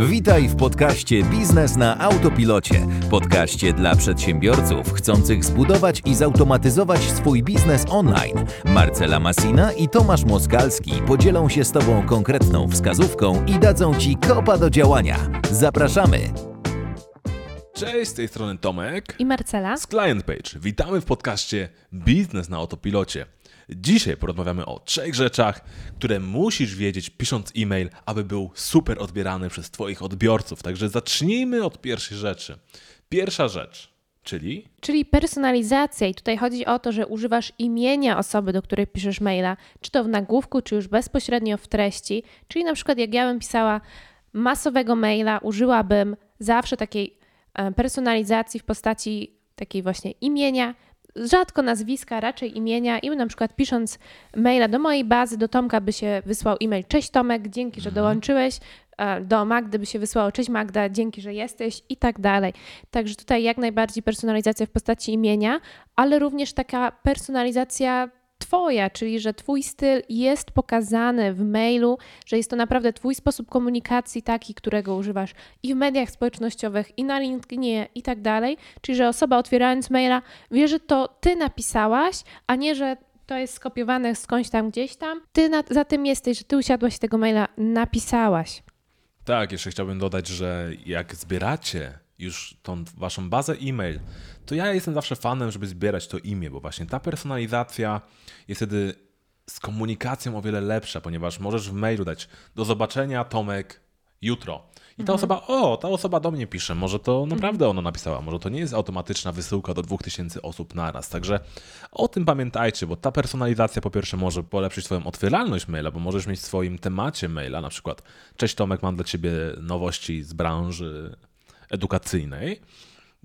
Witaj w podcaście Biznes na Autopilocie. Podcaście dla przedsiębiorców chcących zbudować i zautomatyzować swój biznes online. Marcela Masina i Tomasz Moskalski podzielą się z Tobą konkretną wskazówką i dadzą Ci kopa do działania. Zapraszamy! Cześć, z tej strony Tomek i Marcela z Client Page. Witamy w podcaście Biznes na Autopilocie. Dzisiaj porozmawiamy o trzech rzeczach, które musisz wiedzieć pisząc e-mail, aby był super odbierany przez Twoich odbiorców. Także zacznijmy od pierwszej rzeczy. Pierwsza rzecz, czyli. Czyli personalizacja, i tutaj chodzi o to, że używasz imienia osoby, do której piszesz maila, czy to w nagłówku, czy już bezpośrednio w treści. Czyli na przykład, jak ja bym pisała masowego maila, użyłabym zawsze takiej e, personalizacji w postaci takiej właśnie imienia, rzadko nazwiska, raczej imienia i na przykład pisząc maila do mojej bazy, do Tomka by się wysłał e-mail Cześć Tomek, dzięki, że mhm. dołączyłeś. Do Magdy by się wysłało Cześć Magda, dzięki, że jesteś i tak dalej. Także tutaj jak najbardziej personalizacja w postaci imienia, ale również taka personalizacja Twoja, czyli że Twój styl jest pokazany w mailu, że jest to naprawdę Twój sposób komunikacji, taki, którego używasz i w mediach społecznościowych, i na LinkedInie, i tak dalej. Czyli że osoba otwierając maila wie, że to Ty napisałaś, a nie, że to jest skopiowane skądś tam, gdzieś tam. Ty za tym jesteś, że Ty usiadłaś tego maila, napisałaś. Tak, jeszcze chciałbym dodać, że jak zbieracie już tą waszą bazę e-mail, to ja jestem zawsze fanem, żeby zbierać to imię, bo właśnie ta personalizacja jest wtedy z komunikacją o wiele lepsza, ponieważ możesz w mailu dać do zobaczenia Tomek jutro. I ta mhm. osoba, o, ta osoba do mnie pisze, może to mhm. naprawdę ona napisała, może to nie jest automatyczna wysyłka do 2000 osób naraz. Także o tym pamiętajcie, bo ta personalizacja po pierwsze może polepszyć Twoją otwieralność maila, bo możesz mieć w swoim temacie maila, na przykład Cześć Tomek, mam dla Ciebie nowości z branży edukacyjnej,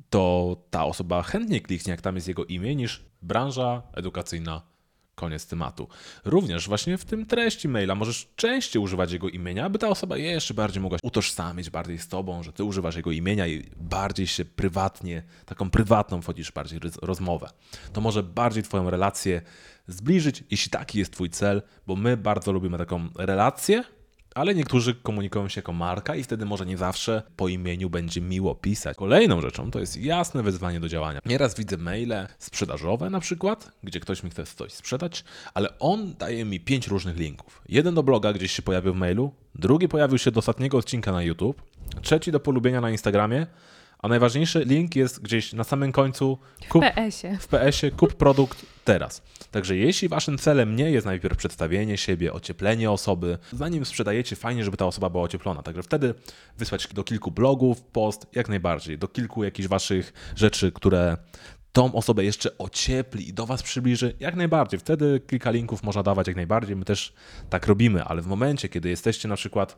to ta osoba chętnie kliknie, jak tam jest jego imię, niż branża edukacyjna. Koniec tematu. Również właśnie w tym treści maila możesz częściej używać jego imienia, aby ta osoba jeszcze bardziej mogła utożsamić bardziej z tobą, że ty używasz jego imienia i bardziej się prywatnie, taką prywatną wchodzisz bardziej rozmowę. To może bardziej twoją relację zbliżyć, jeśli taki jest twój cel, bo my bardzo lubimy taką relację, ale niektórzy komunikują się jako marka i wtedy może nie zawsze po imieniu będzie miło pisać. Kolejną rzeczą to jest jasne wezwanie do działania. Nieraz widzę maile sprzedażowe na przykład, gdzie ktoś mi chce coś sprzedać, ale on daje mi pięć różnych linków. Jeden do bloga gdzieś się pojawił w mailu, drugi pojawił się do ostatniego odcinka na YouTube, trzeci do polubienia na Instagramie, a najważniejszy link jest gdzieś na samym końcu. Kup, w PS-ie. W PS-ie kup produkt teraz. Także jeśli waszym celem nie jest najpierw przedstawienie siebie, ocieplenie osoby, zanim sprzedajecie, fajnie, żeby ta osoba była ocieplona. Także wtedy wysłać do kilku blogów, post, jak najbardziej, do kilku jakichś waszych rzeczy, które tą osobę jeszcze ociepli i do Was przybliży, jak najbardziej. Wtedy kilka linków można dawać jak najbardziej. My też tak robimy, ale w momencie, kiedy jesteście na przykład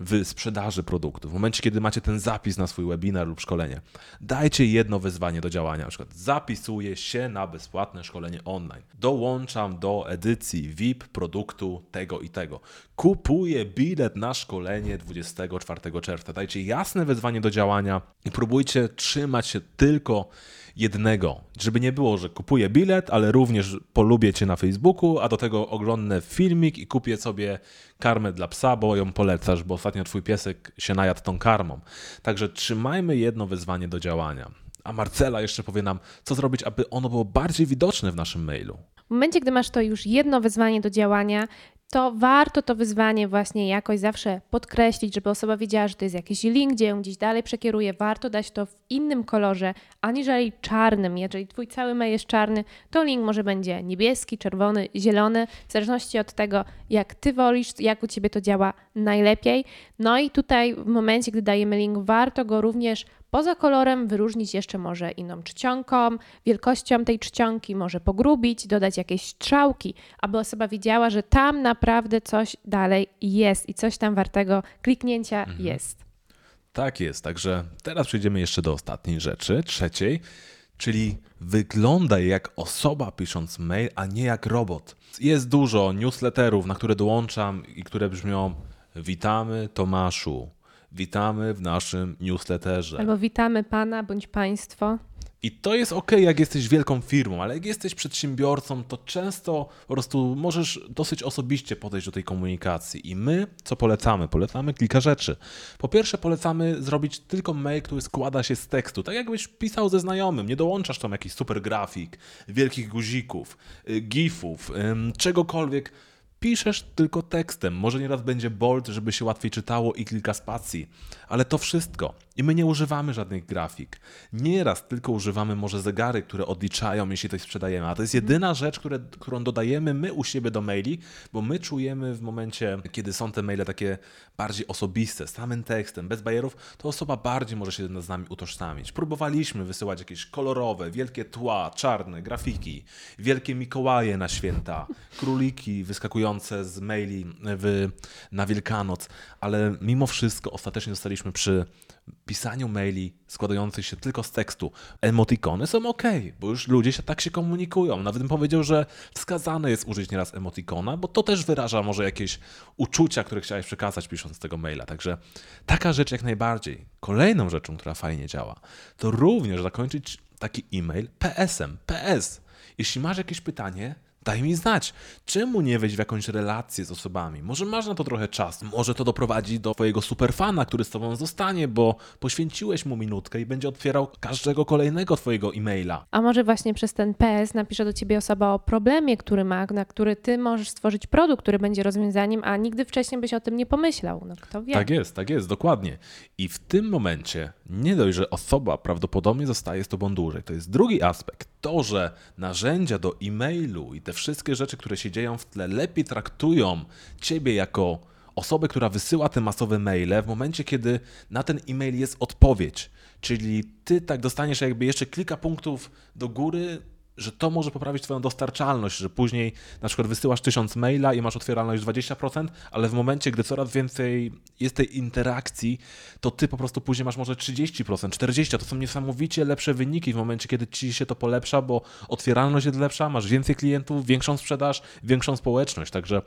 w sprzedaży produktu, w momencie, kiedy macie ten zapis na swój webinar lub szkolenie, dajcie jedno wezwanie do działania. Na przykład zapisuję się na bezpłatne szkolenie online. Dołączam do edycji VIP produktu tego i tego. Kupuję bilet na szkolenie 24 czerwca. Dajcie jasne wezwanie do działania i próbujcie trzymać się tylko jednego. Żeby nie było, że kupuję bilet, ale również polubię cię na Facebooku, a do tego oglądnę filmik i kupię sobie karmę dla psa, bo ją polecasz, bo ostatnio twój piesek się najadł tą karmą. Także trzymajmy jedno wyzwanie do działania. A Marcela jeszcze powie nam, co zrobić, aby ono było bardziej widoczne w naszym mailu. W momencie, gdy masz to już jedno wyzwanie do działania, to warto to wyzwanie właśnie jakoś zawsze podkreślić, żeby osoba wiedziała, że to jest jakiś link, gdzie ją gdzieś dalej przekieruje. Warto dać to w innym kolorze, aniżeli czarnym. Jeżeli Twój cały mail jest czarny, to link może będzie niebieski, czerwony, zielony, w zależności od tego, jak Ty wolisz, jak u Ciebie to działa najlepiej. No i tutaj w momencie, gdy dajemy link, warto go również Poza kolorem wyróżnić jeszcze może inną czcionką, wielkością tej czcionki, może pogrubić, dodać jakieś strzałki, aby osoba wiedziała, że tam naprawdę coś dalej jest i coś tam wartego kliknięcia mhm. jest. Tak jest, także teraz przejdziemy jeszcze do ostatniej rzeczy, trzeciej, czyli wyglądaj jak osoba pisząc mail, a nie jak robot. Jest dużo newsletterów, na które dołączam i które brzmią Witamy Tomaszu, Witamy w naszym newsletterze. Albo witamy pana bądź państwo. I to jest ok, jak jesteś wielką firmą, ale jak jesteś przedsiębiorcą, to często po prostu możesz dosyć osobiście podejść do tej komunikacji. I my co polecamy? Polecamy kilka rzeczy. Po pierwsze, polecamy zrobić tylko mail, który składa się z tekstu. Tak jakbyś pisał ze znajomym. Nie dołączasz tam jakiś super grafik, wielkich guzików, y, gifów, czegokolwiek Piszesz tylko tekstem, może nieraz będzie bold, żeby się łatwiej czytało i kilka spacji, ale to wszystko. I my nie używamy żadnych grafik. Nieraz tylko używamy może zegary, które odliczają, jeśli coś sprzedajemy, a to jest jedyna rzecz, które, którą dodajemy my u siebie do maili, bo my czujemy w momencie, kiedy są te maile takie bardziej osobiste, z samym tekstem, bez bajerów, to osoba bardziej może się z nami utożsamić. Próbowaliśmy wysyłać jakieś kolorowe, wielkie tła, czarne, grafiki, wielkie Mikołaje na święta, króliki wyskakujące z maili w, na Wielkanoc, ale mimo wszystko ostatecznie zostaliśmy przy pisaniu maili składających się tylko z tekstu. Emotikony są ok, bo już ludzie się tak się komunikują. Nawet bym powiedział, że wskazane jest użyć nieraz emotikona, bo to też wyraża może jakieś uczucia, które chciałeś przekazać pisząc tego maila. Także taka rzecz jak najbardziej. Kolejną rzeczą, która fajnie działa, to również zakończyć taki e-mail PS-em. PS. Jeśli masz jakieś pytanie, Daj mi znać, czemu nie wejść w jakąś relację z osobami? Może masz na to trochę czas, może to doprowadzi do twojego superfana, który z tobą zostanie, bo poświęciłeś mu minutkę i będzie otwierał każdego kolejnego twojego e-maila. A może właśnie przez ten PS napisze do ciebie osoba o problemie, który ma, na który ty możesz stworzyć produkt, który będzie rozwiązaniem, a nigdy wcześniej byś o tym nie pomyślał. No kto wie. Tak jest, tak jest, dokładnie. I w tym momencie nie dość, że osoba prawdopodobnie zostaje z tobą dłużej. To jest drugi aspekt. To, że narzędzia do e-mailu i te wszystkie rzeczy, które się dzieją w tle, lepiej traktują ciebie jako osobę, która wysyła te masowe maile w momencie, kiedy na ten e-mail jest odpowiedź. Czyli ty tak dostaniesz jakby jeszcze kilka punktów do góry że to może poprawić Twoją dostarczalność, że później na przykład wysyłasz 1000 maila i masz otwieralność 20%, ale w momencie, gdy coraz więcej jest tej interakcji, to Ty po prostu później masz może 30%, 40%. To są niesamowicie lepsze wyniki w momencie, kiedy Ci się to polepsza, bo otwieralność jest lepsza, masz więcej klientów, większą sprzedaż, większą społeczność. Także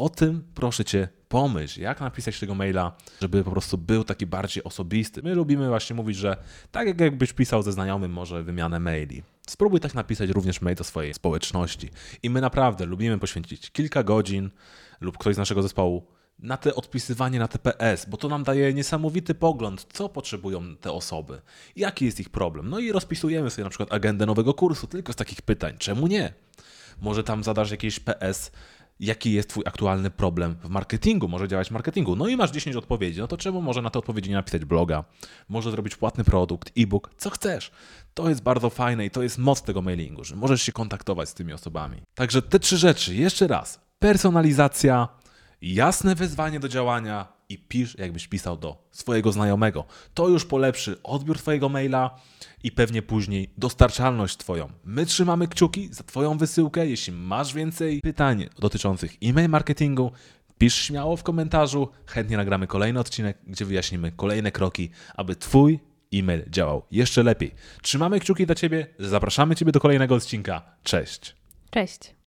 o tym proszę Cię pomyśl, jak napisać tego maila, żeby po prostu był taki bardziej osobisty. My lubimy właśnie mówić, że tak jak jakbyś pisał ze znajomym może wymianę maili. Spróbuj tak napisać również mail do swojej społeczności. I my naprawdę lubimy poświęcić kilka godzin lub ktoś z naszego zespołu na te odpisywanie na TPS, bo to nam daje niesamowity pogląd, co potrzebują te osoby, jaki jest ich problem. No i rozpisujemy sobie na przykład agendę nowego kursu tylko z takich pytań. Czemu nie? Może tam zadasz jakieś PS jaki jest Twój aktualny problem w marketingu, może działać w marketingu. No i masz 10 odpowiedzi, no to czemu może na te odpowiedzi nie napisać bloga, może zrobić płatny produkt, e-book, co chcesz. To jest bardzo fajne i to jest moc tego mailingu, że możesz się kontaktować z tymi osobami. Także te trzy rzeczy, jeszcze raz. Personalizacja, jasne wezwanie do działania i pisz, jakbyś pisał do swojego znajomego. To już polepszy odbiór Twojego maila i pewnie później dostarczalność Twoją. My trzymamy kciuki za Twoją wysyłkę. Jeśli masz więcej pytań dotyczących e-mail marketingu, pisz śmiało w komentarzu. Chętnie nagramy kolejny odcinek, gdzie wyjaśnimy kolejne kroki, aby Twój e-mail działał jeszcze lepiej. Trzymamy kciuki dla Ciebie, zapraszamy Ciebie do kolejnego odcinka. Cześć! Cześć!